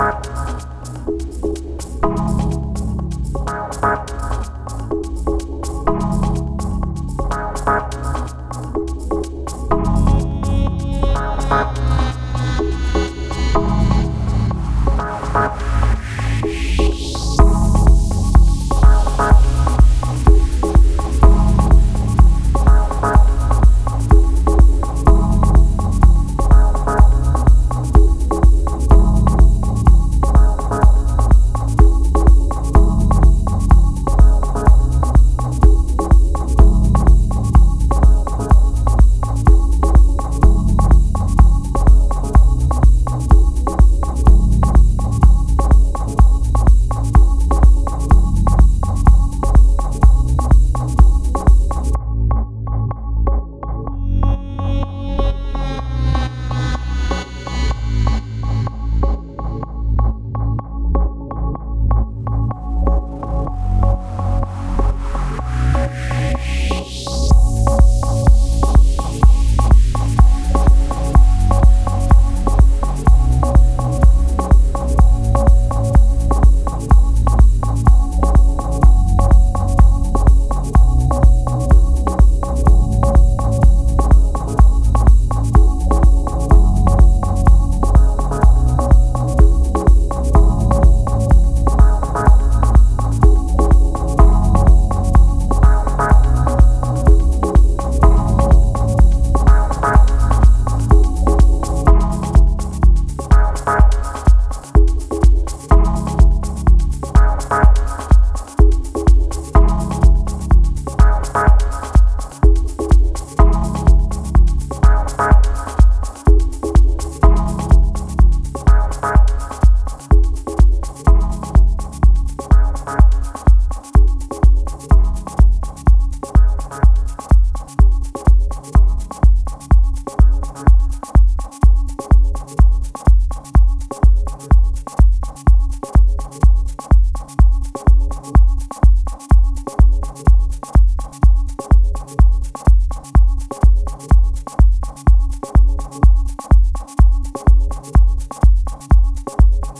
Bye.